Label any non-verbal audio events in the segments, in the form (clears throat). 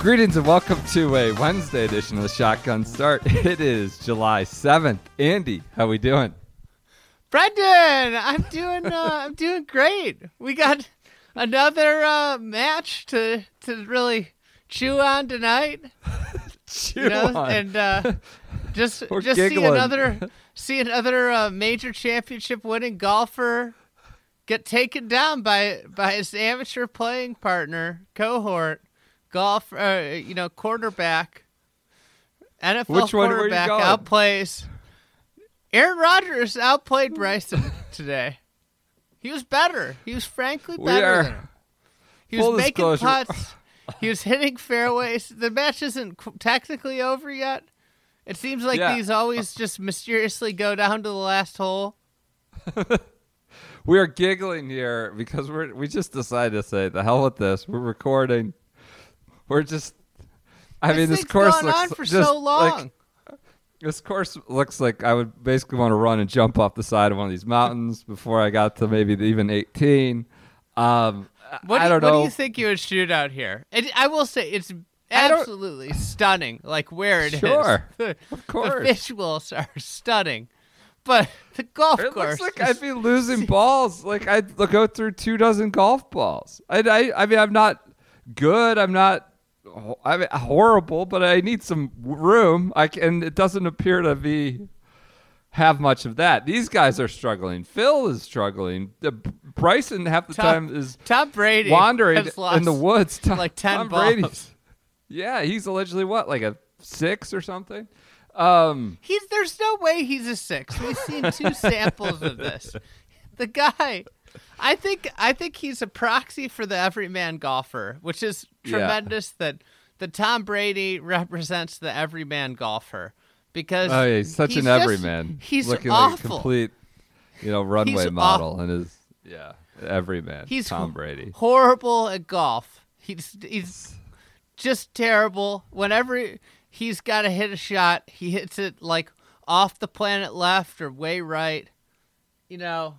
Greetings and welcome to a Wednesday edition of the Shotgun Start. (laughs) It is July 7th. Andy, how we doing? Brendan, I'm doing uh, (laughs) I'm doing great. We got another uh, match to to really chew on tonight. (laughs) Chew You know, on. and uh, just We're just see another see another uh, major championship winning golfer get taken down by by his amateur playing partner cohort golf uh, you know quarterback NFL Which one were you quarterback outplays Aaron Rodgers outplayed Bryson today. He was better. He was frankly better than him. He was making disclosure- putts. He was hitting fairways. The match isn't technically over yet. It seems like Yeah. these always just mysteriously go down to the last hole. (laughs) we are giggling here because we're we just decided to say the hell with this. We're recording. We're just I mean this course gone looks on for just so long. like this course looks like I would basically want to run and jump off the side of one of these mountains before I got to maybe the even 18. Um, what, I do, don't what do you think you would shoot out here? It, I will say it's absolutely stunning. Like where it is. Sure. (laughs) The, Of course. the visuals are stunning, but the golf It course. looks like I'd be losing (laughs) balls. Like I'd go through two dozen golf balls. I, I, I mean, I'm not good. I'm not. I mean, horrible, but I need some room. I can, it doesn't appear to be have much of that. These guys are struggling. Phil is struggling. The, Bryson half the Tom- time is Tom Brady wandering in the woods. Tom, like 10 Tom balls. Brady's- Yeah, he's allegedly what, like a six or something. Um, He's there's no way he's a six. We've seen two (laughs) samples of this. The guy, I think I think he's a proxy for the everyman golfer, which is Yeah. tremendous that the Tom Brady represents the everyman golfer because Oh yeah, he's such an just- everyman. He's looking awful. like a complete, you know, runway He's model, and is yeah, everyman. He's Tom Brady. horrible at golf. He's he's just terrible. Whenever he's got to hit a shot, he hits it like off the planet left or way right. You know,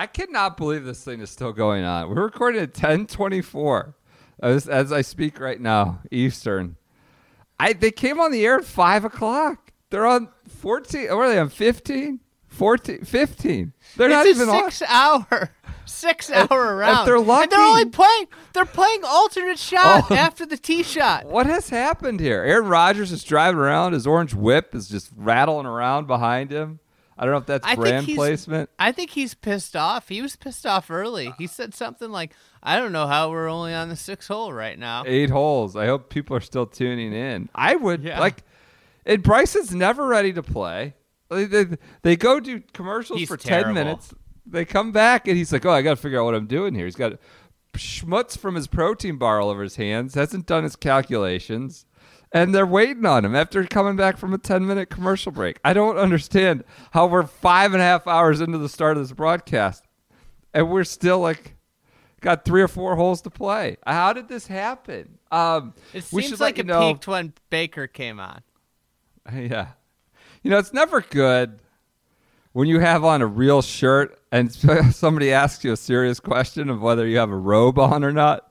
I cannot believe this thing is still going on. We're recording at ten twenty four, as as I speak right now, Eastern. I they came on the air at five o'clock. They're on fourteen. Or are they on 15? 14, 15. They're not it's even a on. six hour, six hour round. they're and lucky- they're only playing. They're playing alternate shot Oh. after the tee shot. What has happened here? Aaron Rodgers is driving around. His orange whip is just rattling around behind him. I don't know if that's I think brand placement. I think he's pissed off. He was pissed off early. He uh. said something like, "I don't know how we're only on the sixth hole right now." eight holes. I hope people are still tuning in. I would Yeah. like, and Bryson's never ready to play. They, they, they go do commercials He's for terrible. ten minutes. They come back and he's like, "Oh, I got to figure out what I'm doing here." He's got schmutz from his protein bar all over his hands. Hasn't done his calculations. And they're waiting on him after coming back from a 10 minute commercial break. I don't understand how we're five and a half hours into the start of this broadcast and we're still like got three or four holes to play. How did this happen? Um, It seems like it know. peaked when Baker came on. (laughs) Yeah, you know it's never good when you have on a real shirt and (laughs) somebody asks you a serious question of whether you have a robe on or not.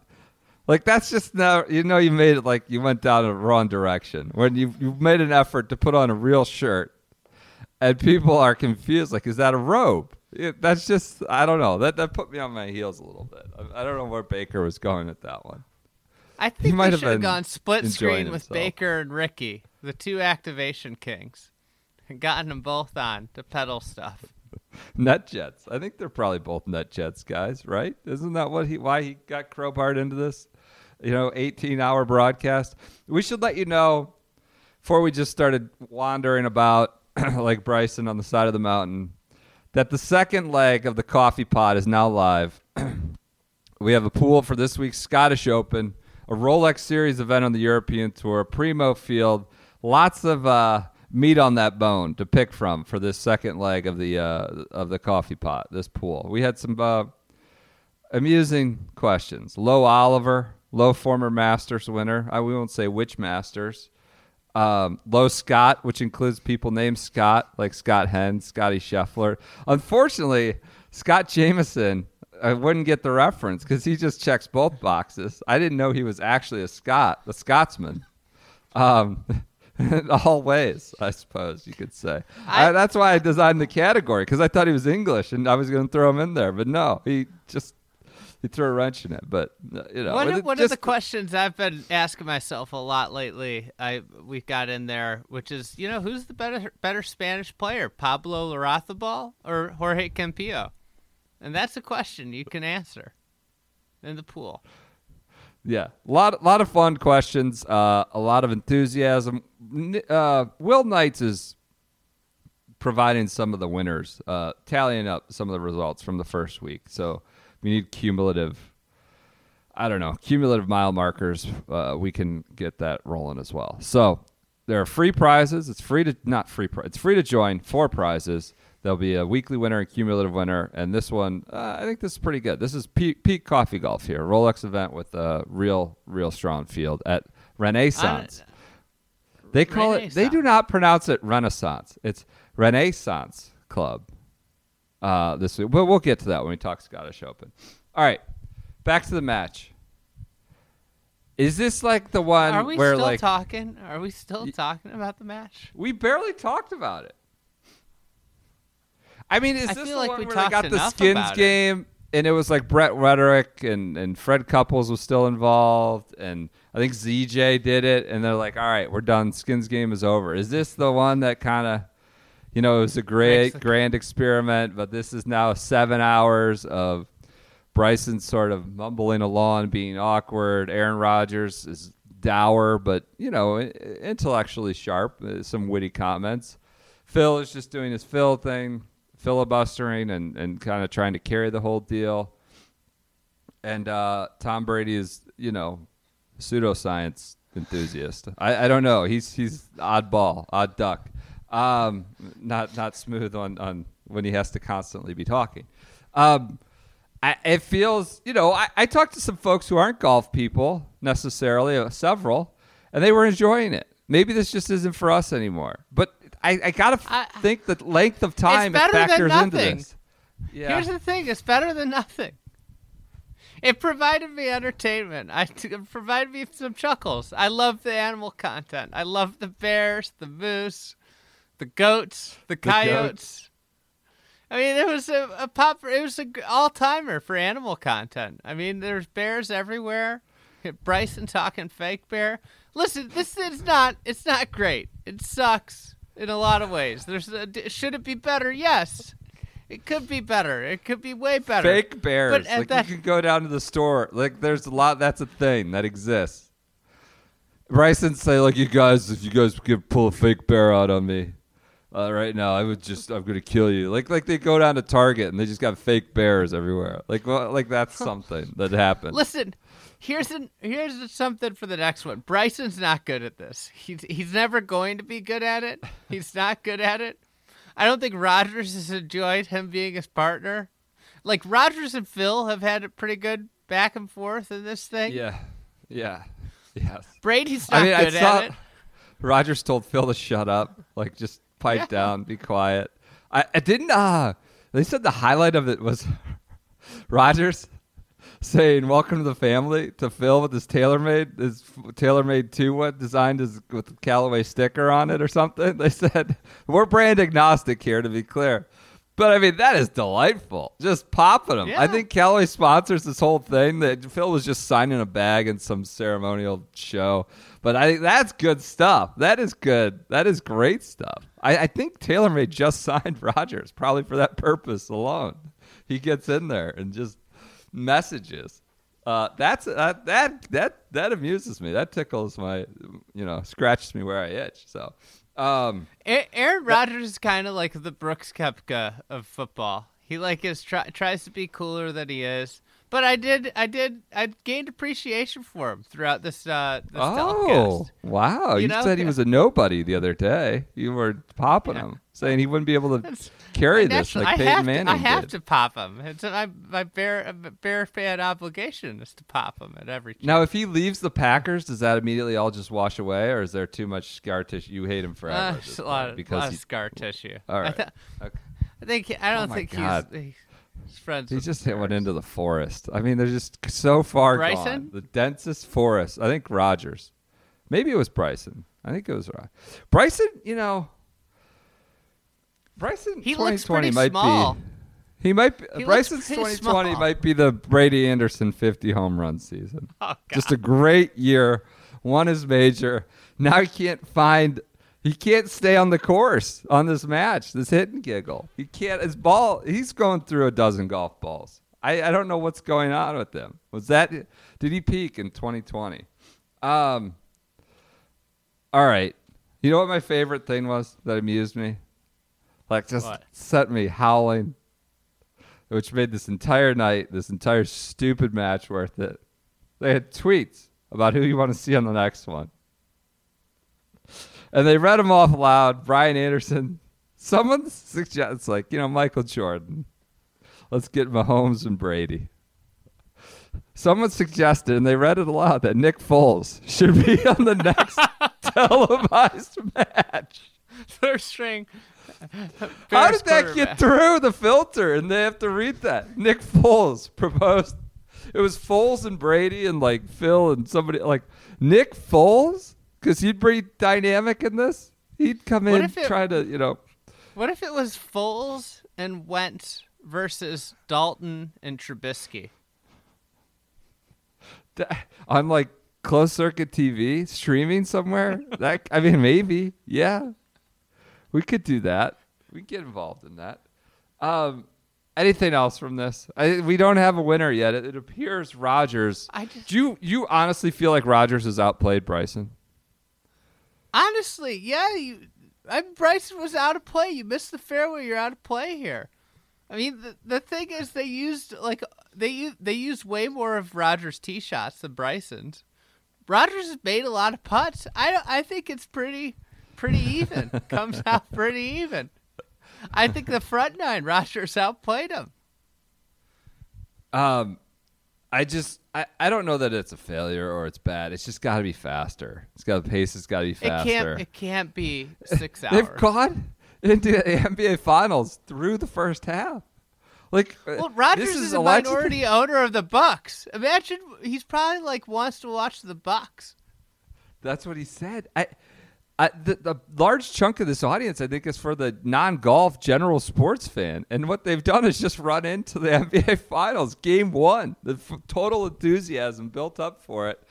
Like that's just now you know you made it like you went down a wrong direction when you you made an effort to put on a real shirt and people are confused like is that a robe? It, that's just I don't know that that put me on my heels a little bit. I, I don't know where Baker was going with that one. I think might they have should have gone split screen with himself. Baker and Ricky, the two activation kings, and gotten them both on to pedal stuff. (laughs) Net Jets. I think they're probably both Net Jets guys, right? Isn't that what he why he got crowbarred into this? You know, 18 hour broadcast. We should let you know before we just started wandering about (clears throat) like Bryson on the side of the mountain that the second leg of the coffee pot is now live. (clears throat) we have a pool for this week's Scottish Open, a Rolex Series event on the European Tour, Primo Field, lots of uh, meat on that bone to pick from for this second leg of the uh, of the coffee pot, this pool. We had some uh, amusing questions. Low Oliver, low former Masters winner. I we won't say which Masters. Um, Low Scott, which includes people named Scott, like Scott Hend, Scottie Scheffler. Unfortunately, Scott Jamieson, I wouldn't get the reference because he just checks both boxes. I didn't know he was actually a Scot, a Scotsman. Um, (laughs) in all ways, I suppose you could say. I, that's why I designed the category because I thought he was English and I was going to throw him in there, but no, he just (laughs) he threw a wrench in it. But uh, you know, One, of, one of the questions I've been asking myself a lot lately, I we got in there, which is, you know, who's the better better Spanish player, Pablo Larrazabal or Jorge Campillo? And that's a question you can answer in the pool. Yeah, a lot, lot of fun questions. Uh, a lot of enthusiasm. Uh, Will Knights is providing some of the winners, uh, tallying up some of the results from the first week. So we need cumulative. I don't know cumulative mile markers. Uh, we can get that rolling as well. So there are free prizes. It's free to not free. Pri- it's free to join. Four prizes. There'll be a weekly winner and cumulative winner, and this one, uh, I think this is pretty good. This is peak, peak coffee golf here, Rolex event with a real, real strong field at Renaissance. They call it. They do not pronounce it Renaissance. It's Renaissance Club. Uh, this week, but we'll get to that when we talk Scottish Open. All right, back to the match. Is this like the one Are we where still like talking? Are we still talking about the match? we barely talked about it? I mean, is I this the like one where they got the skins about it. game, and it was like Brett Rhetoric and and Fred Couples was still involved, and I think ZJ did it, and they're like, "All right, we're done. Skins game is over." Is this the one that kind of, you know, it was a great grand experiment, but this is now seven hours of Bryson sort of mumbling along, being awkward. Aaron Rodgers is dour, but you know, intellectually sharp. uh, Some witty comments. Phil is just doing his Phil thing, filibustering and, and kind of trying to carry the whole deal. And uh, Tom Brady is, you know, pseudoscience enthusiast. I, I don't know. He's he's oddball, odd duck. Um, not not smooth on, on when he has to constantly be talking. Um, I, it feels, you know, I, I talked to some folks who aren't golf people necessarily, uh, several, and they were enjoying it. Maybe this just isn't for us anymore. But I, I gotta I- think the length of time it factors into this. Yeah. Here's the thing: it's better than nothing. It provided me entertainment. I t- it provided me some chuckles. I love the animal content. I love the bears, the moose, the goats, the coyotes. I mean, it was a, a pop. It was an all timer for animal content. I mean, there's bears everywhere. Bryson talking fake bear. Listen, this is not. It's not great. It sucks in a lot of ways. There's. A, should it be better? Yes. It could be better. It could be way better. fake bears. But like that- you can go down to the store. Like there's a lot. That's a thing that exists. Bryson say like you guys, if you guys could pull a fake bear out on me uh, right now, I would just I'm gonna kill you. Like like they go down to Target and they just got fake bears everywhere. Like well, like that's (laughs) something that happened. Listen, here's an here's something for the next one. Bryson's not good at this. He's he's never going to be good at it. He's not good at it. I don't think Rodgers has enjoyed him being his partner. Like Rodgers and Phil have had a pretty good back and forth in this thing. Yeah, yeah, yes. Brady's not I mean, I good saw at it. Rodgers told Phil to shut up, like just pipe Yeah. down, be quiet. I, I didn't. Uh, they said the highlight of it was (laughs) Rodgers saying "Welcome to the family" to Phil with his TaylorMade, his TaylorMade two, what designed his with Callaway sticker on it or something. (laughs) They said we're brand agnostic here, to be clear. But I mean, that is delightful. Just popping them. I think Callaway sponsors this whole thing. That Phil was just signing a bag in some ceremonial show. But I think that's good stuff. That is good. That is great stuff. I, I think TaylorMade just (laughs) signed Rodgers, probably for that purpose alone. He gets in there and just messages. Uh, that's that that that that amuses me. That tickles my, you know, scratches me where I itch. So, um, Aaron Rodgers is kind of like the Brooks Koepka of football. He like is tries to be cooler than he is. But I did, I did, I gained appreciation for him throughout this uh this oh telecast. wow! You, You know? said he was a nobody the other day. You were popping him, saying he wouldn't be able to That's- carry this like I Peyton Manning to, I have did. to pop him. It's my my bare bear fan obligation is to pop him at every. Now, if he leaves the Packers, does that immediately all just wash away, or is there too much scar tissue? You hate him forever uh, at it's this a lot, of, because lot of he- scar tissue. All right. I, th- Okay. I think I don't Oh think God. he's, he's friends. He just hit one into the forest. I mean, they're just so far Bryson? gone. The densest forest. I think Rodgers. Maybe it was Bryson. I think it was Ro- Bryson. You know, Bryson. He looks 2020 pretty might small. be. He might. Be, He Bryson's 2020 small. might be the Brady Anderson 50 home run season. Oh. Just a great year. Won his major. Now he can't find. He can't stay on the course on this match. This hit and giggle. He can't. His ball. He's going through a dozen golf balls. I, I don't know what's going on with him. Was that? Did he peak in 2020? Um. All right. You know what my favorite thing was that amused me? Like just What? set me howling, which made this entire night, this entire stupid match worth it. They had tweets about who you want to see on the next one. And they read them off loud. Brian Anderson. Someone suggests, like, you know, Michael Jordan. Let's get Mahomes and Brady. Someone suggested, and they read it aloud, that Nick Foles should be (laughs) on the next (laughs) televised match. third string. (laughs) How did that get through the filter? And they have to read that. Nick Foles proposed. It was Foles and Brady and like Phil and somebody like Nick Foles because he'd bring dynamic in this. He'd come What in it- try to you know. What if it was Foles and Wentz versus Dalton and Trubisky? on like closed circuit TV streaming somewhere. (laughs) that I mean maybe yeah, we could do that. We get involved in that. Um, anything else from this? I, we don't have a winner yet. It, it appears Rodgers. I just- do you you honestly feel like Rodgers has outplayed Bryson? Honestly, yeah, you. I Bryson was out of play. You missed the fairway. You're out of play here. I mean, the, the thing is, they used like they they used way more of Rodgers' tee shots than Bryson's. Rodgers has made a lot of putts. I don't- I think it's pretty pretty even. (laughs) Comes out pretty even. I think the front nine Rodgers outplayed him. Um, I just I, I don't know that it's a failure or it's bad. It's just got to be faster. It's got the pace. It's got to be It faster. can't it can't be (laughs) six hours. They've gone into the NBA Finals through the first half. Like, uh, Well, Rodgers is, is a allegedly- minority owner of the Bucks. Imagine he's probably like wants to watch the Bucks. That's what he said. I, I the, the large chunk of this audience, I think, is for the non-golf general sports fan, and what they've done is just run into the (laughs) NBA Finals, Game One. The f- total enthusiasm built up for it,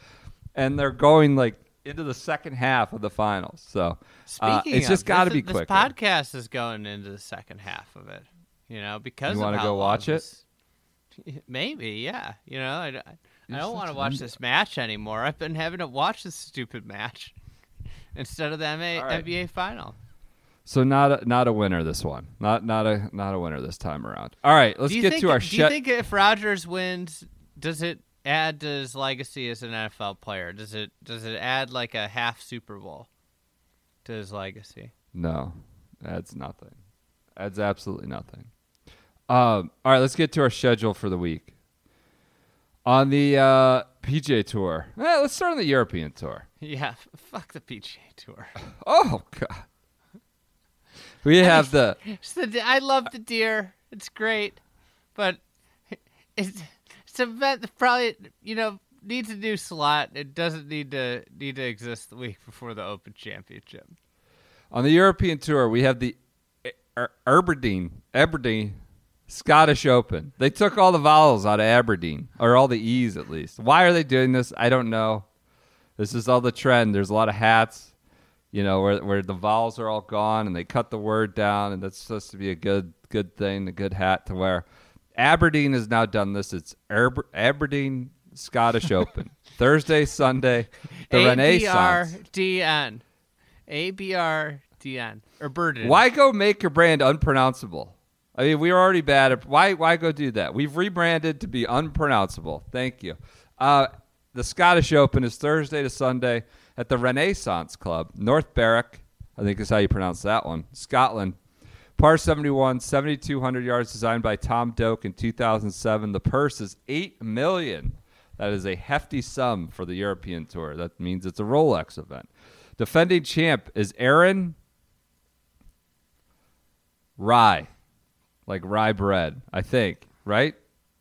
and they're going like into the second half of the finals. So uh, Speaking, it's just got to this- be this podcast is going into the second half of it. You know, because You want wanna go watch it? (laughs) Maybe, yeah. You know, I, I, I don't want to watch this match anymore. I've been having to watch this stupid match instead of the MA, All right. NBA final. So not a, not a winner this one. Not not a not a winner this time around. All right, let's get think, to our Do shit. you think if Rodgers wins, does it add to his legacy as an NFL player? Does it does it add like a half Super Bowl to his legacy? No, adds nothing. Adds absolutely nothing. Um, all right, let's get to our schedule for the week. On the uh, PGA Tour, eh, let's start on the European Tour. (laughs) Yeah, f- fuck the PGA Tour. (laughs) Oh God, we have the (laughs) It's the, I love the Deere. It's great, but it's it's an event that probably you know needs a new slot. It doesn't need to need to exist the week before the Open Championship. on the European Tour. We have the Er- Aberdeen Aberdeen Scottish Open. They took all the vowels out of Aberdeen, or all the e's at least. Why are they doing this? I don't know. This is all the trend. There's a lot of hats, you know, where where the vowels are all gone and they cut the word down, and that's supposed to be a good good thing, a good hat to wear. Aberdeen has now done this. It's Aber- Aberdeen Scottish Open. (laughs) Thursday, Sunday, the Renaissance. ABRDN. ABRDN. Or Burden. Why go make your brand unpronounceable? I mean, we were already bad at why why go do that? We've rebranded to be unpronounceable. Thank you. Uh, the Scottish Open is Thursday to Sunday at the Renaissance Club, North Berwick. I think is how you pronounce that one. Scotland. Par 71, 7,200 yards designed by Tom Doak in 2007. The purse is 8 million. That is a hefty sum for the European Tour. That means it's a Rolex event. Defending champ is Aaron Rye, like rye bread, I think, right?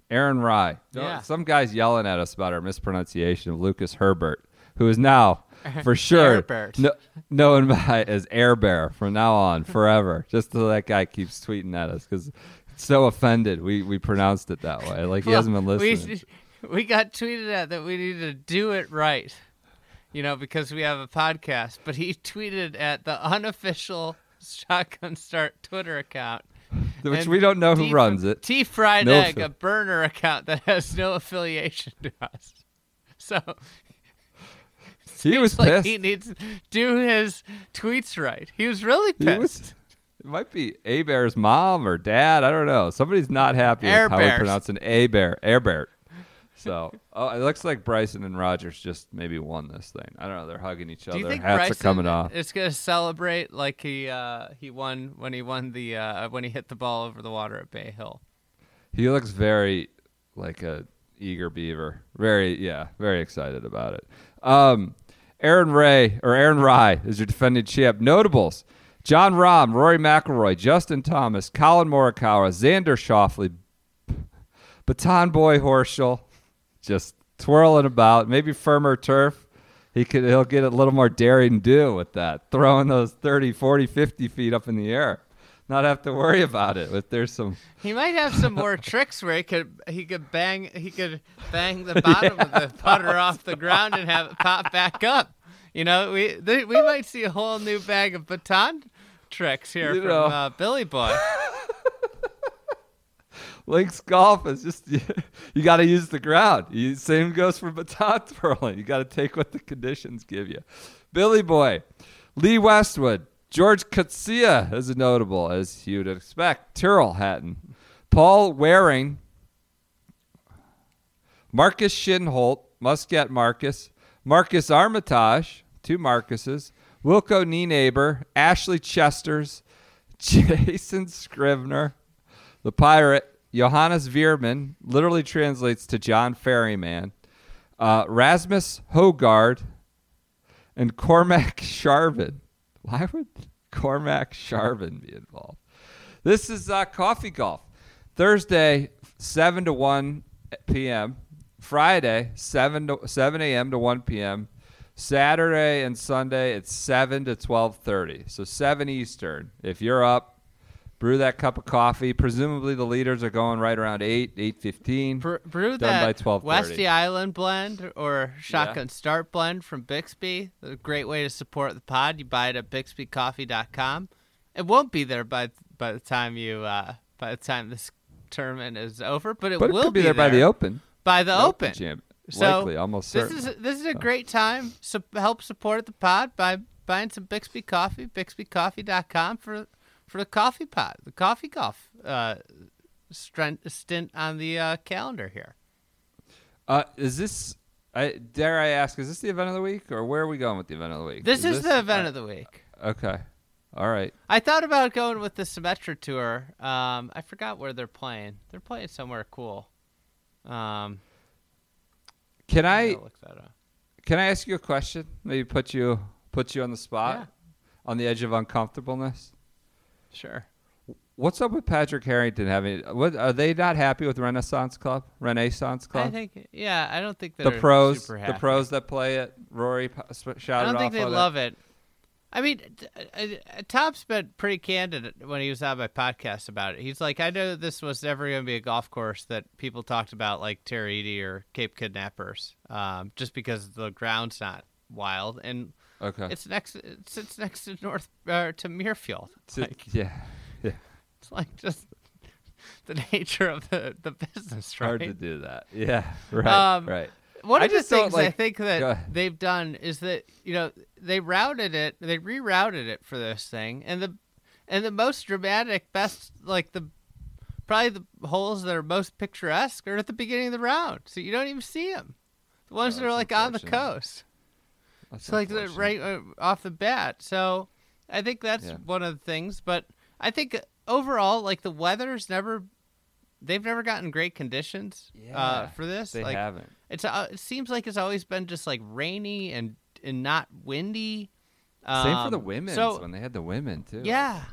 Aaron Rye. Yeah. Some guy's yelling at us about our mispronunciation of Lucas Herbert, who is now, (laughs) for sure, no, known by as Air Bear from now on, forever. (laughs) Just so that guy keeps tweeting at us because so offended we, we pronounced it that way. Like he hasn't been Well, we- listening. We, got tweeted at that we need to do it right, you know, because we have a podcast. But he tweeted at the unofficial (laughs) Shotgun Start Twitter account. (laughs) Which and we don't know who T- runs it. T Fried No Egg, a burner account that has no affiliation to us. (laughs) So (laughs) He was like pissed. he needs to do his tweets right. He was really pissed. was- it might be A Bear's mom or dad. I don't know. Somebody's not happy Air with how we pronounce an A Bear. Air Bear. So oh, it looks like Bryson and Rodgers just maybe won this thing. I don't know. They're hugging each Do other. you think Hats Bryson are coming off. going to celebrate like he uh, he won when he won the uh, when he hit the ball over the water at Bay Hill? He looks very like a eager beaver. Very yeah, very excited about it. Um, Aaron Ray or Aaron Rye is your defending champ. Notables: Jon Rahm, Rory McIlroy, Justin Thomas, Collin Morikawa, Xander Schauffele, Baton Boy Horschel, just twirling about. Maybe firmer turf. He could he'll get a little more daring do with that, throwing those 30, 40, 50 feet up in the air. Not have to worry about it. If there's some He might have some more (laughs) tricks where he could he could bang he could bang the bottom of the (laughs) putter off the ground and have it pop back up. You know, we th- we might see a whole new bag of baton tricks here You from uh, Billy Boy. (laughs) Links golf is just (laughs) you, you got to use the ground. You, same goes for baton (laughs) twirling. You got to take what the conditions give you. Billy Boy, Lee Westwood, George Coetzee is notable as you'd expect. Tyrrell Hatton, Paul Waring, Marcus Kinhult, Muscat Marcus, Marcus Armitage, two Marcuses, Wilco Nienaber, Ashley Chesters, (laughs) Jason Scrivener, the pirate, Johannes Veerman, literally translates to John Ferryman, uh, Rasmus Højgaard, and Cormac Sharvin. Why would Cormac Sharvin be involved? This is uh, Coffee Golf. Thursday, 7 to 1 p.m. Friday, 7 to 7 a.m. to 1 p.m. Saturday and Sunday, it's 7 to 12:30. So 7 Eastern. If you're up, brew that cup of coffee. Presumably the leaders are going right around 8, 8:15. Bre- brew Done by that 12:30. Westy Island blend or Shotgun Start blend from Bixby. A great way to support the pod. You buy it at bixbycoffee.com. It won't be there by by the time you uh, by the time this tournament is over, but it but it will could be, there, by the Open. by the, The open. champ. So Likely, almost This certain. is this is a great time to help support the pod by buying some Bixby coffee. BixbyCoffee.com for for the coffee pot, the coffee golf uh, stint, stint on the uh, calendar here. Uh, is this? I dare I ask? Is this the event of the week, or where are we going with the event of the week? This is, the event of the week. Okay, all right. I thought about going with the Symetra tour. Um, I forgot where they're playing. They're playing somewhere cool. Um, Can I gotta look that up. can I ask you a question? Maybe put you put you on the spot, Yeah. on the edge of uncomfortableness. Sure. What's up with Patrick Harrington having? What are they not happy with Renaissance Club? Renaissance Club. I think. Yeah, I don't think the pros, the pros that play it. Rory sp- I don't think they love it. I mean, uh, uh, Top's been pretty candid when he was on my podcast about it. He's like, I know this was never going to be a golf course that people talked about like Terry or Cape Kidnappers, um, just because the ground's not wild and it. Okay. it's next. It sits next to North uh, to Muirfield. It's- Like yeah, yeah. it's like just (laughs) the nature of the the business, right? Hard to do that. (laughs) Yeah. Right. Um, right. one I of the things I think that they've done is that you know they routed it, they rerouted it for this thing, and the and the most dramatic, best like the probably the holes that are most picturesque are at the beginning of the round, so you don't even see them. The ones Oh, that are like on the coast. That's So like right uh, off the bat. So I think that's Yeah. one of the things. But I think overall, like the weather's never, they've never gotten great conditions uh, for this. They like haven't. it's uh, it seems like it's always been just like rainy and and not windy. Same for the Um, women So when they had the women too. yeah.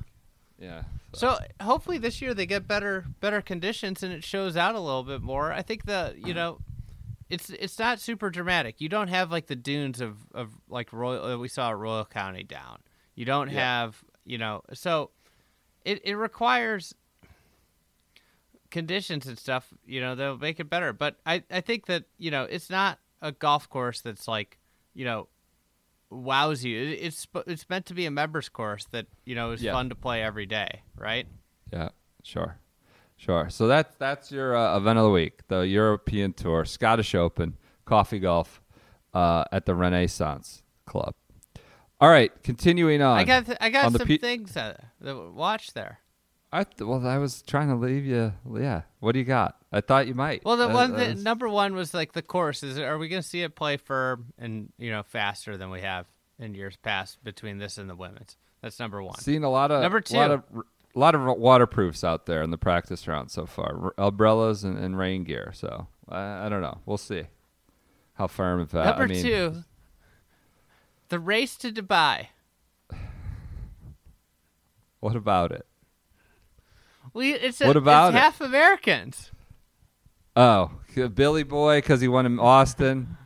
Yeah. So hopefully this year they get better better conditions and it shows out a little bit more. I think the you know, it's it's not super dramatic. You don't have like the dunes of of like Royal uh, we saw Royal County down. You don't Yeah. have you know so it it requires conditions and stuff. You know they'll make it better. But I I think that you know it's not a golf course that's like you know wows you. It, it's it's meant to be a members course that you know is Yeah. fun to play every day, right? Yeah, sure, sure. So that's that's your uh, event of the week, the European Tour, Scottish Open, coffee golf uh, at the Renaissance Club. All right, continuing on. I got th- I got some P- things uh, that watch there. I th- well, I was trying to leave you. Yeah, what do you got? I thought you might. Well, the Uh, one uh, that number one was like the course. Is are we going to see it play firm and you know faster than we have in years past between this and the women's? That's number one. Seen a lot of Number lot two. of a lot of waterproofs out there in the practice round so far, R- umbrellas and, and rain gear. So I, I don't know. We'll see how firm and fast. Uh, number I mean, two, the race to Dubai. (sighs) What about it? We it's a, What about it's it? half Americans. Oh, Billy Boy because he won in Austin.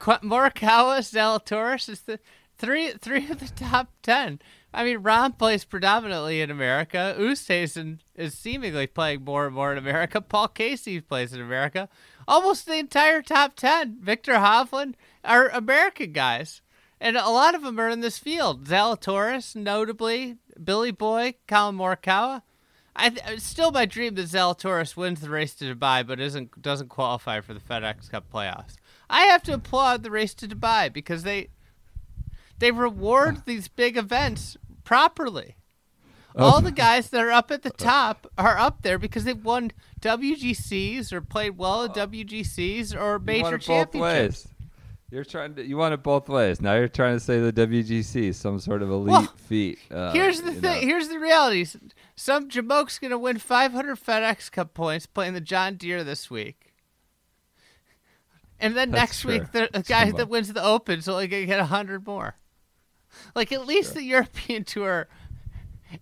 Morikawa, Zalatoris is the three three of the top ten. I mean, Rahm plays predominantly in America. Oosthuizen is seemingly playing more and more in America. Paul Casey plays in America. Almost the entire top ten. Viktor Hovland are American guys, and a lot of them are in this field. Zalatoris, notably, Billy Boy, Collin Morikawa. I th- it's still my dream that Zalatoris wins the race to Dubai, but isn't doesn't qualify for the FedEx Cup playoffs. I have to applaud the race to Dubai because they they reward these big events properly. All the guys that are up at the top are up there because they've won WGCs or played well at WGCs or major want it both championships. You're trying to. You want it both ways. Now you're trying to say the WGC is some sort of elite Well, feat. Uh, Here's the thing. know. Here's the reality. Some jamoke's gonna win 500 FedEx Cup points playing the John Deere this week, and then That's next week the, the guy Jamoke. that wins the Open's only gonna get 100 more. Like at least the European (laughs) Tour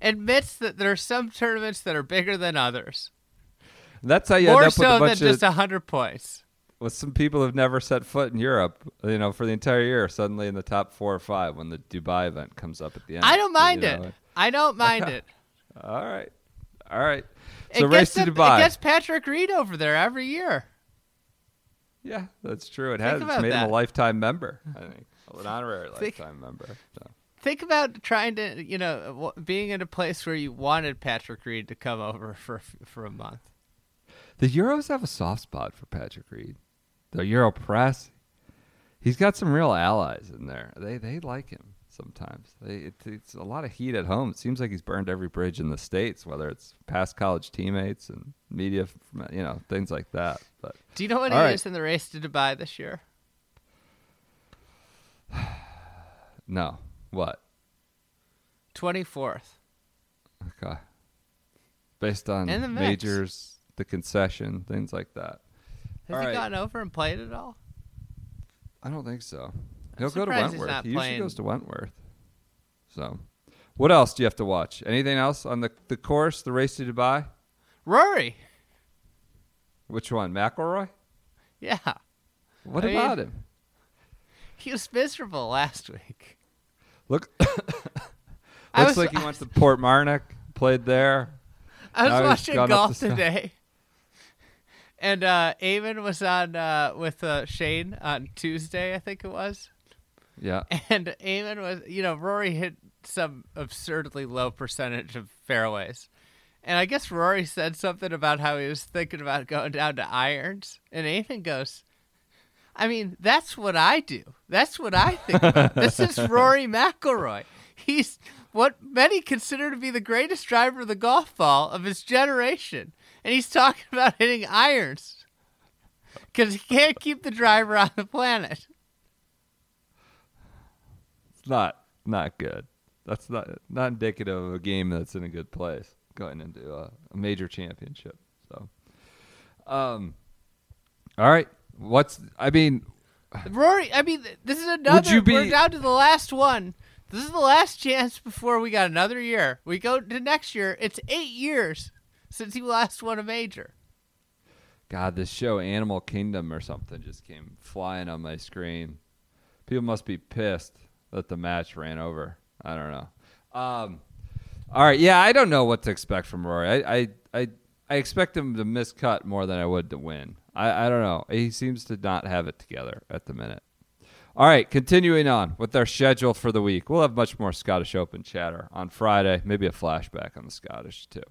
admits that there are some tournaments that are bigger than others, That's how you end more up with so a than bunch of just 100 points. with some people who've never set foot in Europe. You know, for the entire year, suddenly in the top four or five when the Dubai event comes up at the end. I don't mind you it. know. I don't (laughs) mind it. All right, all right. It So race to them- Dubai. It gets Patrick Reed over there every year. Yeah, that's true. It has it's made him a lifetime member. I think (laughs) an honorary Think- lifetime member. So. Think about trying to, you know, being in a place where you wanted Patrick Reed to come over for for a month. The Euros have a soft spot for Patrick Reed. The Euro press, he's got some real allies in there. They they like him sometimes. They, it, it's a lot of heat at home. It seems like he's burned every bridge in the states, whether it's past college teammates and media, from, you know, things like that. But Do you know what he right. is in the race to Dubai this year? (sighs) no, what? Twenty fourth. Okay, based on In the mix. majors, the concession, things like that. Has All he right. gone over and played at all? I don't think so. He'll go to surprised he's Wentworth. not He usually playing- goes to Wentworth. So, what else do you have to watch? Anything else on the the course, the race to Dubai? Rory. Which one, McIlroy? Yeah. What I mean- about him? He was miserable last week. Look, (coughs) looks was- like he went to Portmarnock, played there. I was Now watching golf today. And uh Eamon was on uh with uh Shane on Tuesday, I think it was. Yeah, And Eamon was, you know, Rory hit some absurdly low percentage of fairways. And I guess Rory said something about how he was thinking about going down to irons. And Eamon goes, I mean, that's what I do. That's what I think. About. this is (laughs) Rory McIlroy. He's what many consider to be the greatest driver of the golf ball of his generation, and he's talking about hitting irons because he can't keep the driver on the planet. It's not not good. That's not not indicative of a game that's in a good place going into a, a major championship. So, um, all right. What's I mean, Rory, I mean, this is another. be- We're down to the last one. This is the last chance before we got another year. We go to next year. It's eight years since he last won a major. God, this show Animal Kingdom or something just came flying on my screen. People must be pissed that the match ran over. I don't know. Um, all right, yeah, I don't know what to expect from Rory. I I I, I expect him to miscut more than I would to win. I, I don't know. He seems to not have it together at the minute. All right, continuing on with our schedule for the week. We'll have much more Scottish Open chatter on Friday, maybe a flashback on the Scottish too.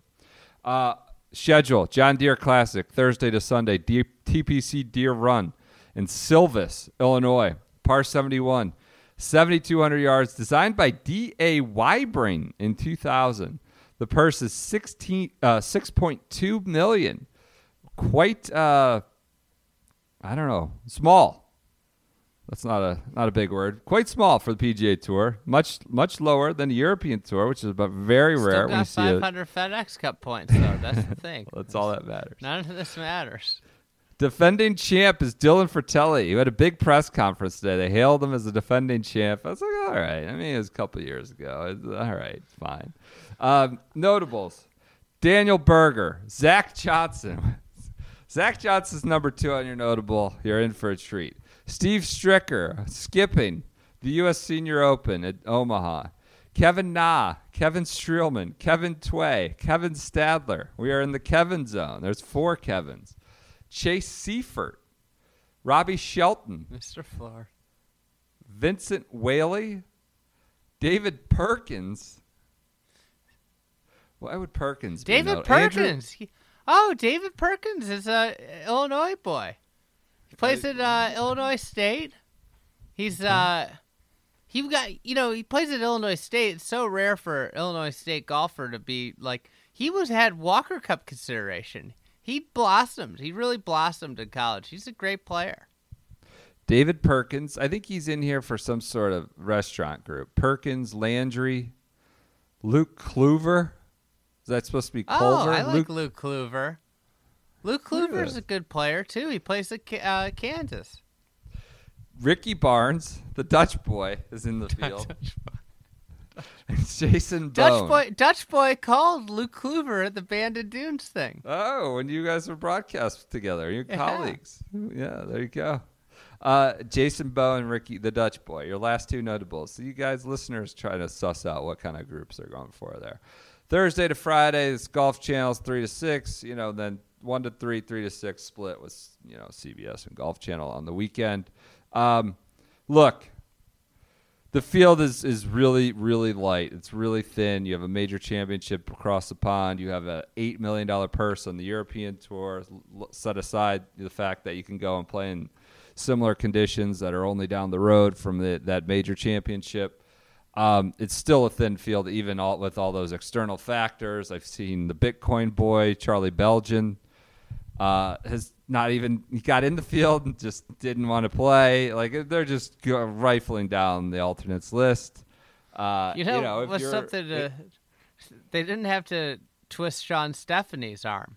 Uh, schedule John Deere Classic, Thursday to Sunday, D- TPC Deere Run in Silvis, Illinois, par 71, 7,200 yards, designed by D.A. Weibring in 2000. The purse is 16, uh, 6.2 million. Quite, uh, I don't know, small. That's not a not a big word. Quite small for the PGA Tour. Much much lower than the European Tour, which is about very Still rare got 500 FedEx Cup points, though. That's the (laughs) thing. That's all that matters. None of this matters. Defending champ is Dylan Frittelli, who had a big press conference today. They hailed him as the defending champ. I was like, all right. I mean, it was a couple years ago. It's, all right, fine. Um, notables: Daniel Berger, Zach Johnson. Zach Johnson's number two on your notable. You're in for a treat. Steve Stricker skipping the U.S. Senior Open at Omaha. Kevin Na, Kevin Streelman, Kevin Tway, Kevin Stadler. We are in the Kevin zone. There's four Kevins. Chase Seiffert, Robbie Shelton, Mr. Floor. Vincent Whaley, David Perkins. Why would Perkins be David not- Andrew- Perkins. He- oh, David Perkins is a Illinois boy. He plays at uh, Illinois State. He's uh, he got you know he plays at Illinois State. It's so rare for Illinois State golfer to be like he was had Walker Cup consideration. He blossomed. He really blossomed in college. He's a great player. David Perkins. I think he's in here for some sort of restaurant group. Perkins, Landry, Luke Kluver. Is that supposed to be Oh, Culver? I like Luke, Luke Kluver. Luke Kluver's a good player too. He plays at uh, Kansas. Ricky Barnes, the Dutch boy, is in the (laughs) field. It's Jason Dutch Bone. boy, Dutch boy called Luke Kluver at the Bandon Dunes thing. Oh, when you guys were broadcast together, your Yeah. colleagues. Yeah, there you go. Uh, Jason Bowe and Ricky, the Dutch boy, your last two notables. So you guys, listeners, try to suss out what kind of groups they're going for there. Thursday to Friday, it's golf channels three to six. You know, then one to three, three to six split with you know CBS and Golf Channel on the weekend. Um, look, the field is is really really light. It's really thin. You have a major championship across the pond. You have a eight million dollar purse on the European tour. Set aside the fact that you can go and play in similar conditions that are only down the road from the, that major championship. Um, it's still a thin field, even all, with all those external factors. I've seen the Bitcoin boy Charlie Belgian uh, has not even he got in the field and just didn't want to play. Like they're just go- rifling down the alternates list. Uh, You know, if was you're- something to. They didn't have to twist Shawn Stefani's arm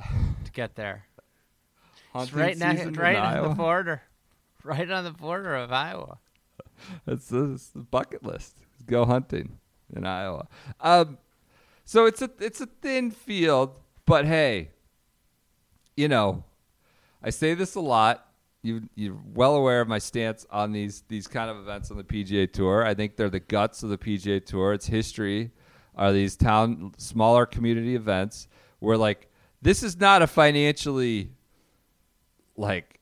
to get there. It's right now, right on the border, right on the border of Iowa. (laughs) It's the, it's the bucket list. Go hunting in Iowa. Um, so it's a it's a thin field, but hey, you know, I say this a lot. You you're well aware of my stance on these these kind of events on the PGA Tour. I think they're the guts of the PGA Tour. Its history are these town smaller community events where like this is not a financially like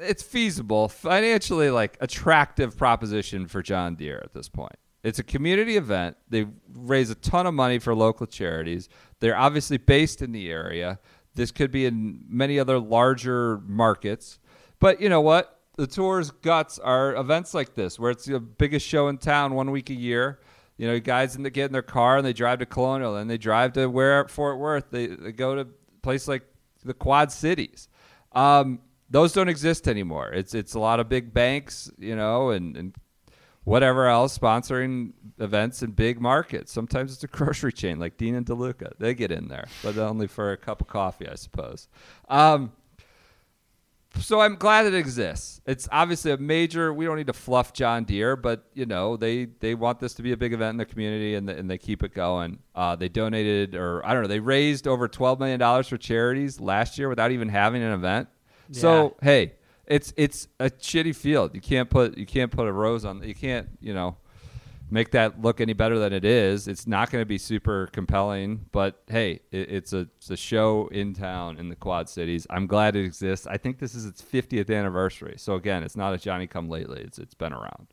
it's feasible, financially like attractive proposition for John Deere at this point. It's a community event. They raise a ton of money for local charities. They're obviously based in the area. This could be in many other larger markets. But you know what? The tour's guts are events like this, where it's the biggest show in town one week a year. You know, guys in the, get in their car and they drive to Colonial, and they drive to where Fort Worth. They, they go to a place like the Quad Cities. Um, those don't exist anymore. It's it's a lot of big banks, you know, and, and whatever else sponsoring events in big markets. Sometimes it's a (laughs) grocery chain like Dean and DeLuca. They get in there, but only for a cup of coffee, I suppose. Um, so I'm glad it exists. It's obviously a major. We don't need to fluff John Deere, but you know they they want this to be a big event in the community, and, and they keep it going. Uh, they donated, or I don't know, they raised over twelve million dollars for charities last year without even having an event. So hey, it's it's a shitty field. You can't put you can't put a rose on. You can't you know make that look any better than it is. It's not going to be super compelling, but hey, it, it's a it's a show in town in the Quad Cities. I'm glad it exists. I think this is its 50th anniversary. So again, it's not a Johnny Come Lately. It's it's been around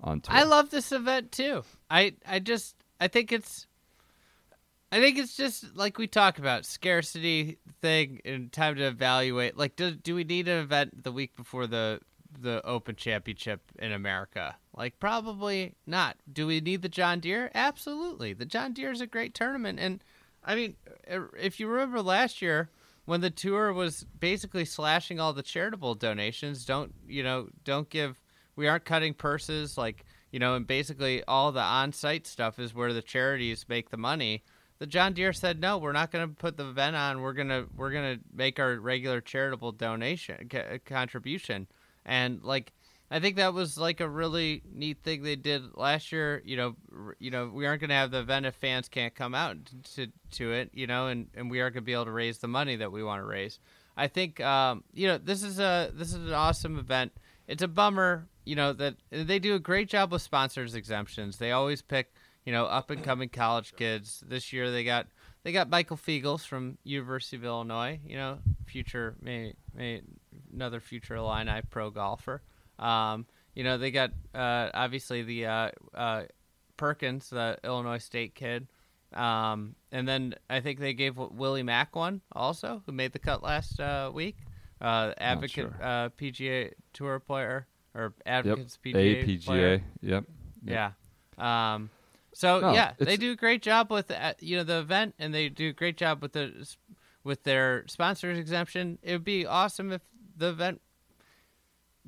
on tour. I love this event too. I I just I think it's I think it's just like we talk about scarcity thing and time to evaluate. Like, do do we need an event the week before the the Open Championship in America? Like, probably not. Do we need the John Deere? Absolutely. The John Deere is a great tournament, and I mean, er, if you remember last year when the tour was basically slashing all the charitable donations, don't you know? Don't give. We aren't cutting purses, like you know, and basically all the on-site stuff is where the charities make the money the John Deere said no, we're not going to put the event on. We're gonna we're gonna make our regular charitable donation ca- contribution, and like I think that was like a really neat thing they did last year. You know, r- you know we aren't going to have the event if fans can't come out to to it. You know, and and we aren't going to be able to raise the money that we want to raise. I think um, you know this is a this is an awesome event. It's a bummer, you know, that they do a great job with sponsors exemptions. They always pick you know, up and coming college kids. This year they got they got Michael Feagles from University of Illinois. You know, future maybe, maybe another future Illini pro golfer. Um, you know, they got uh, obviously the uh, uh, Perkins, the Illinois State kid. Um, and then I think they gave Willie Mack one also, who made the cut last uh, week. Uh, advocate sure. uh, PGA Tour player or yep. PGA APGA. player. Yep. Yep. Yeah. Um, so No, yeah, they do a great job with uh, you know the event, and they do a great job with the with their sponsors exemption. It would be awesome if the event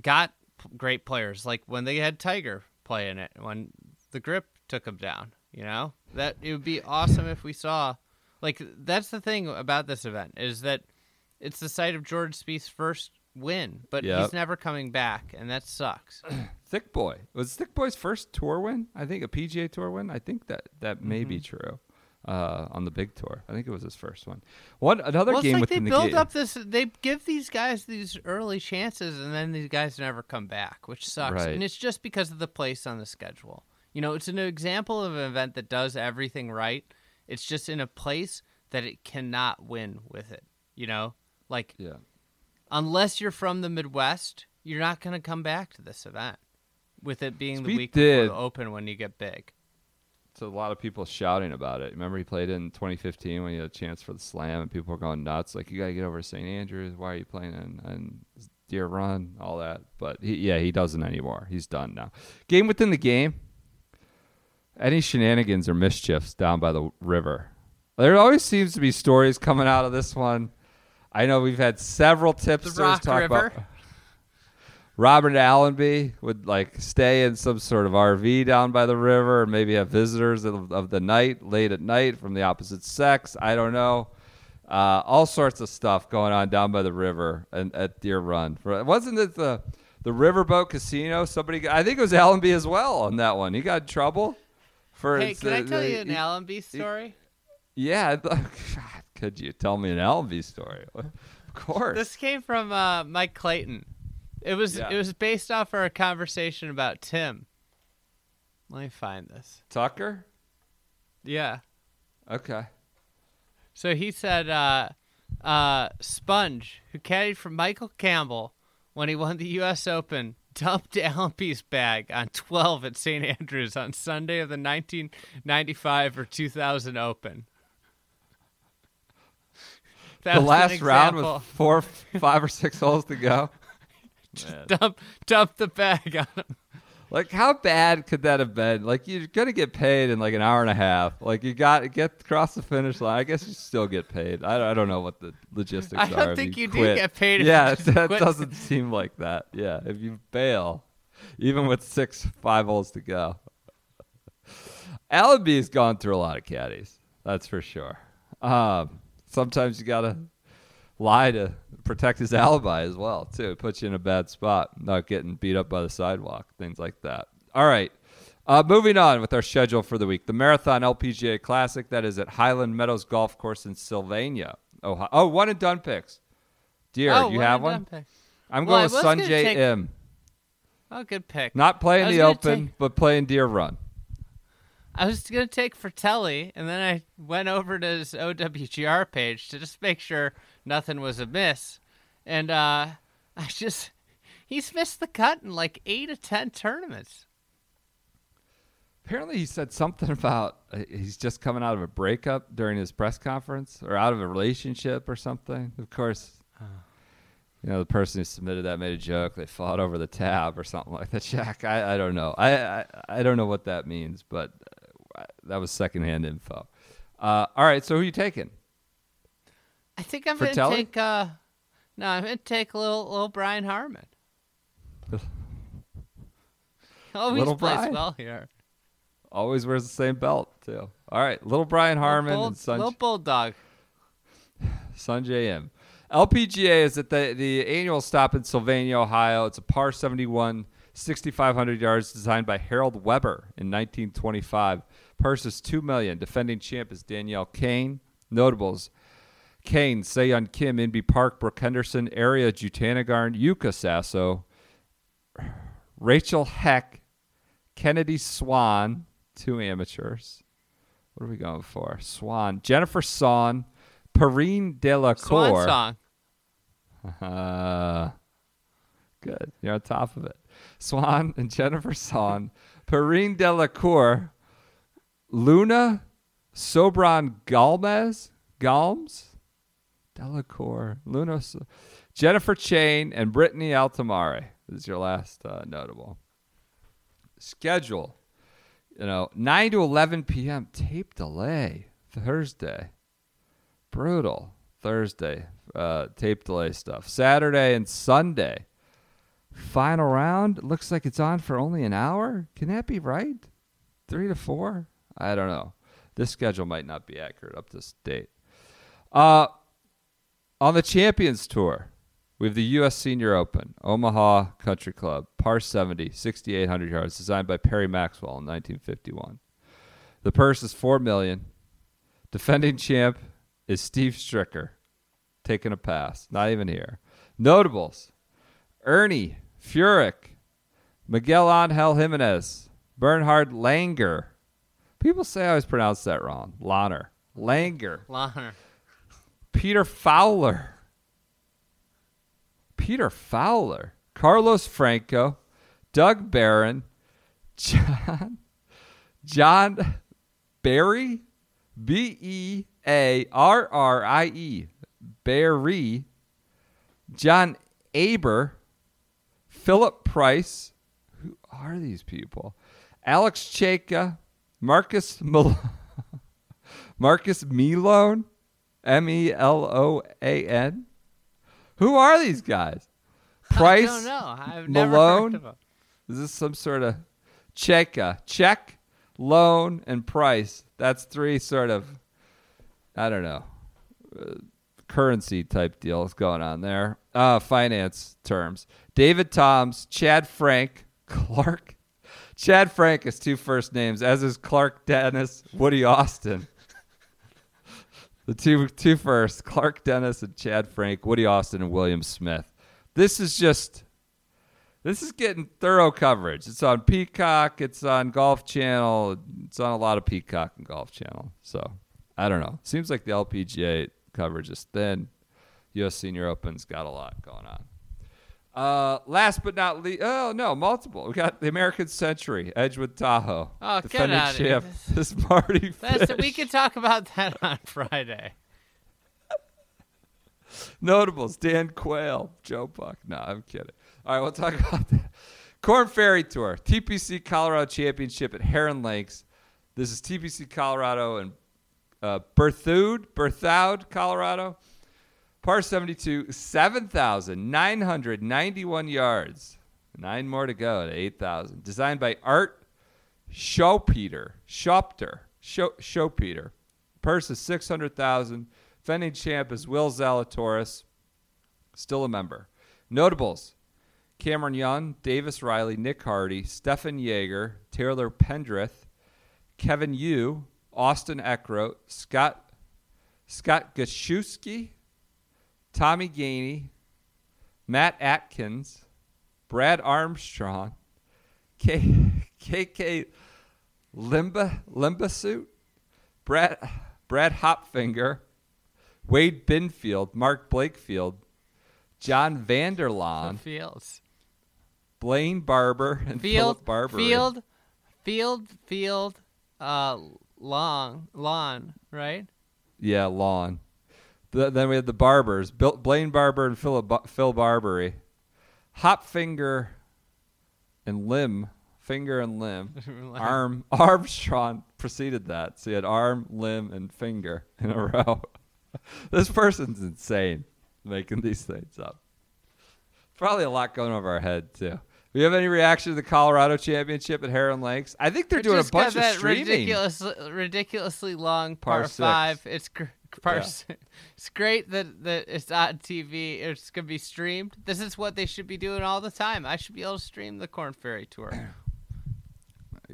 got p- great players, like when they had Tiger play in it, when the grip took him down. You know that it would be awesome if we saw, like that's the thing about this event is that it's the site of George Spieth's first win, but Yep. he's never coming back, and that sucks. (clears throat) Thick Boy was Thick Boy's first tour win. I think a PGA Tour win. I think that that may be Mm-hmm. true. Uh, on the big tour, I think it was his first one. One another well, game like they the build game. up this. They give these guys these early chances, and then these guys never come back, which sucks. Right. And it's just because of the place on the schedule. You know, it's an example of an event that does everything right. It's just in a place that it cannot win with it. You know, like yeah. unless you're from the Midwest, you're not going to come back to this event. With it being the week did. before the Open when you get big. So a lot of people shouting about it. Remember he played in 2015 when he had a chance for the slam, and people were going nuts. Like you got to get over to St. Andrews. Why are you playing in, in Deere Run? All that. But he, yeah, he doesn't anymore. He's done now. Game within the game. Any shenanigans or mischiefs down by the river? There always seems to be stories coming out of this one. I know we've had several tipsters talk River. about. Robert Allenby would like stay in some sort of RV down by the river and maybe have visitors of, of the night, late at night from the opposite sex. I don't know. Uh, all sorts of stuff going on down by the river and at Deere Run. Wasn't it the the Riverboat Casino? Somebody, I think it was Allenby as well on that one. He got in trouble for. Hey, can I uh, tell the- you an he- Allenby story? Yeah, I thought- (laughs) God, could you tell me an Allenby story? (laughs) Of course. This came from uh, Mike Clayton. It was Yeah. it was based off our conversation about Tim. Let me find this. Tucker. Yeah. Okay. So he said uh, uh, Sponge, who caddied for Michael Campbell when he won the U.S. Open, (laughs) dumped Allenby's bag on 12 at St. Andrews on Sunday of the 1995 or 2000 Open. That the last round with four, five or six holes to go. (laughs) Dump dump the bag on him. Like, how bad could that have been? Like, you're gonna get paid in like an hour and a half. Like, you got to get across the finish line. I guess you still get paid. I, I don't know what the logistics I are. I don't think you do get paid yeah, you (laughs) that quit. doesn't seem like that. Yeah, if you bail, even with six five holes to go. Allenby's gone through a lot of caddies. That's for sure. Um, sometimes you gotta lie to protect his alibi as well too. It puts you in a bad spot, not getting beat up by the sidewalk, things like that. All right. Uh, moving on with our schedule for the week. The Marathon LPGA Classic that is at Highland Meadows Golf Course in Sylvania, Ohio. Oh, one and done picks. Dear, oh, you one have one? pick. I'm Well, going with Sungjae take- M. Oh, good pick. Not playing the Open, take- but playing Deere Run. I was gonna take Frittelli, and then I went over to his OWGR page to just make sure nothing was amiss, and uh, (laughs) I just he's missed the cut in like eight to ten tournaments. Apparently, he said something (laughs) about uh, he's just coming out of a breakup during his press conference or out of a relationship or something. Of course, you know, the person who submitted that made a joke. They fought over the tab or something like that. (laughs) Jack, I, I don't know. I, I, I don't know what that means, but uh, that was secondhand info. Uh, all right, so who you taking? I think I'm gonna take uh, no, I'm gonna take little little Brian Harman. (laughs) Always Little plays Brian? well here. Always wears the same belt, too. All right, little Brian Harman little, and bull, little bulldog. (sighs) Sungjae Im. LPGA is at the, the annual stop in Sylvania, Ohio. It's a par 71, 6,500 yards, designed by Harold Weber in 1925. Purse is 2 million. Defending champ is Danielle Kang. Notables Kang, Seyon Kim, Inbee Park, Brooke Henderson, Ariya Jutanugarn, Yuka Saso, Rachel Heck, Kennedy Swan, two amateurs. What are we going for? Swan, Jennifer Song, Perrine Delacour. Swan song. Uh, good. You're on top of it. Swan and Jennifer Song, Perrine Delacour, Luna Sobrón Galmez, Galms, Delacour, Luna, So- Jennifer Chang, and Brittany Altomare. This is your last uh, notable. Schedule. You know, 9 to 11 p.m. Tape delay. Thursday. Brutal. Thursday. Uh, tape delay stuff. Saturday and Sunday. Final round. Looks like it's on for only an hour. Can that be right? Three to four? I don't know. This schedule might not be accurate up to date. Uh, on the Champions Tour, we have the U.S. Senior Open, Omaha Country Club, par 70, 6,800 yards, designed by Perry Maxwell in 1951. The purse is 4 million. Defending champ is Steve Stricker, taking a pass. Not even here. Notables Ernie Furyk, Miguel Angel Jimenez, Bernhard Langer. People say I always pronounce that wrong. Lanner. Langer. Lahner. Peter Fowler. Peter Fowler. Carlos Franco. Doug Barron. John. John Barry. B E A R R I E. Barry. John Aber. Philip Price. Who are these people? Alex Cejka. Marcus Mal- (laughs) Marcus Melone. M E L O A N. Who are these guys? Price. I don't know. I've never Malone? heard of him. Is this some sort of Cheka? Check, loan, and price. That's three sort of, I don't know, uh, currency type deals going on there. Uh, finance terms. David Toms, Chad Frank, (laughs) Clark. Chad Frank has two first names, as is Clark Dennis, Woody Austin. The two two first, Clark Dennis and Chad Frank, Woody Austin and William Smith. This is just this is getting thorough coverage. It's on Peacock, it's on Golf Channel, it's on a lot of Peacock and Golf Channel. So I don't know. Seems like the LPGA coverage is thin. US Senior Open's got a lot going on. Uh, last but not least, oh no, multiple. We got the American Century, Edgewood Tahoe. Oh, get defending outta here. champ, (laughs) This Mardy That's Fish. we can talk about that on Friday. Notables: Dan Quayle, Joe Buck. No, I'm kidding. All right, we'll talk (laughs) about that. Corn Ferry Tour, TPC Colorado Championship at Heron Lakes. This is TPC Colorado and uh, Berthoud, Berthoud, Colorado. Par 72, 7,991 yards. Nine more to go at 8,000. Designed by Art Schaupeter. Schopter. Schaupeter. Purse is 600,000. Defending champ is Will Zalatoris. Still a member. Notables. Cameron Young, Davis Riley, Nick Hardy, Stephan Jaeger, Taylor Pendrith, Kevin Yu, Austin Eckroat, Scott Scott Gutschewski, Tommy Gainey, Matt Atkins, Brad Armstrong, K, (laughs) KK Limba Limbhasut, Brad Brad Hopfinger, Wade Binfield, Mark Blakefield, John Vanderlaan, Fields. Blaine Barber, and Field. Philip Barber. Field. Field. Field. Uh, long. Lawn. Right. Yeah, lawn. The, then we had the Barbers, Bill, Blaine Barber and Phil, Phil Barbaree. Hopfinger and Limb, finger and (laughs) limb. Arm Armstrong preceded that. So you had arm, limb, and finger in a (laughs) row. this person's insane making these things up. Probably a lot going over our head too. Do you have any reaction to the Colorado Championship at Heron Lakes? I think they're It doing a got bunch of that streaming. ridiculous, ridiculously long Par par, five. It's gr- (laughs) par. Yeah. It's great that that it's on TV. It's gonna be streamed. This is what they should be doing all the time. I should be able to stream the Corn Ferry Tour. (clears throat)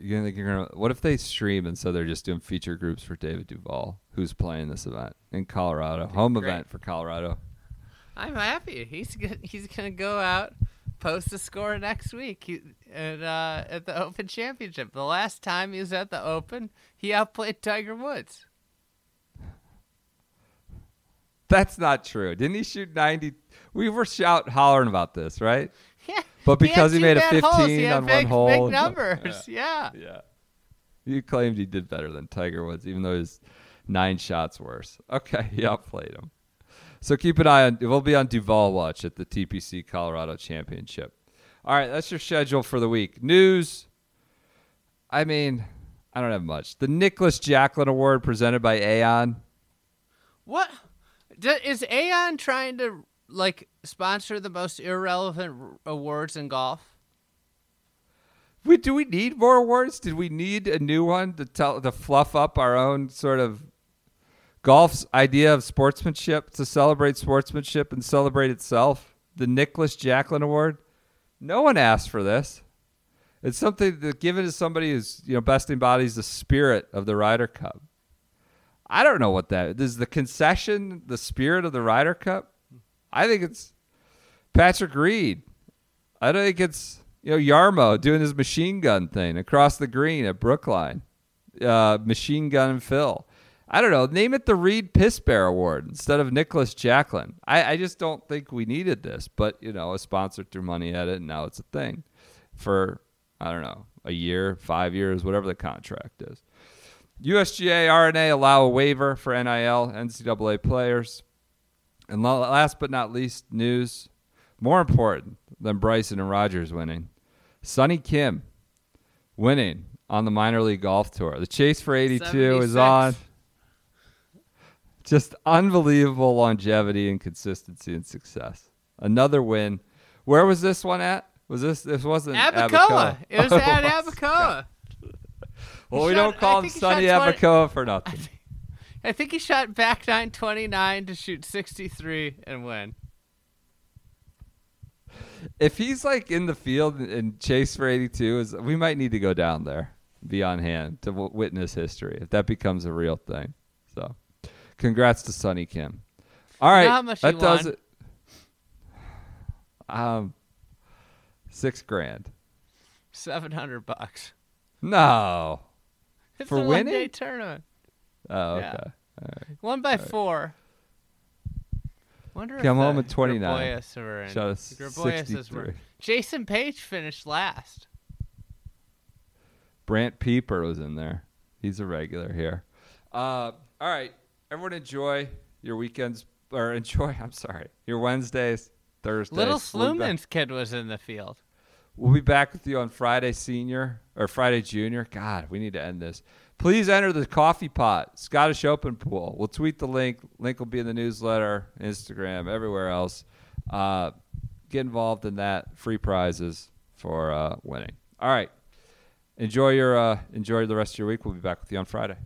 You gonna think you're gonna? What if they stream and so they're just doing feature groups for David Duval, who's playing this event in Colorado, home great. event for Colorado. I'm happy. He's gonna, he's gonna go out, post a score next week he, at uh, at the Open Championship. The last time he was at the Open, he outplayed Tiger Woods. That's not true. Didn't he shoot 90? We were shout hollering about this, right? (laughs) Yeah, But because he had made a two bad holes. 15 he had on one hole big numbers. yeah. Yeah. You claimed he did better than Tiger Woods, even though he's nine shots worse. Okay, (laughs) he outplayed him. So keep an eye on. We'll be on Duval watch at the TPC Colorado Championship. All right, that's your schedule for the week. News. I mean, I don't have much. The Nicklaus Jacklin Award presented by Aon. What is Aon trying to like sponsor the most irrelevant awards in golf? We do we need more awards? Did we need a new one to tell to fluff up our own sort of golf's idea of sportsmanship to celebrate sportsmanship and celebrate itself? The Nicklaus Jacklin Award. No one asked for this. It's something that given to somebody who's you know best embodies the spirit of the Ryder Cup. I don't know what that is. The concession, the spirit of the Ryder Cup. I think it's Patrick Reed. I don't think it's you know Jarmo doing his machine gun thing across the green at Brookline. Uh, machine gun Phil. I don't know. Name it the Reed Piss Bear Award instead of Nicklaus Jacklin. I, I just don't think we needed this, but you know, a sponsor threw money at it, and now it's a thing for I don't know a year, five years, whatever the contract is. USGA R&A allow a waiver for NIL NCAA players. And last but not least, news more important than Bryson and Rodgers winning. Sunny Kim winning on the minor league golf tour. The chase for 82 is on. Just unbelievable longevity and consistency and success. Another win. Where was this one at? Was this this wasn't Abacoa. It was (laughs) Oh, at Abacoa. Well, He we shot- don't call I him Sunny shot 20 Abacoa for nothing. I think he shot back 929 to shoot 63 and win. if he's like in the field and chase for 82 is we might need to go down there be on hand to w- witness history if that becomes a real thing so congrats to sunny kim all right that does won? it um six grand 700 bucks. no It's For a winning? one-day tournament. oh okay Yeah. all right. One by four. Wonder if Come home at 29. Graboyes in. Shot a The Graboyes is 63. were- Jason Page finished last. Brant Pieper was in there. He's a regular here. Uh, all right, everyone, enjoy your weekends or enjoy. (laughs) I'm sorry, your Wednesdays, Thursdays. Little So we'll be back- Sluman's kid was in the field. We'll be back with you on Friday, senior or Friday, junior. God, we need to end this. Please enter the coffee pot, Scottish Open pool. We'll tweet the link. Link will be in the newsletter, Instagram, everywhere else. Uh, get involved in that. Free prizes for uh, winning. All right. Enjoy your uh, enjoy the rest of your week. We'll be back with you on Friday.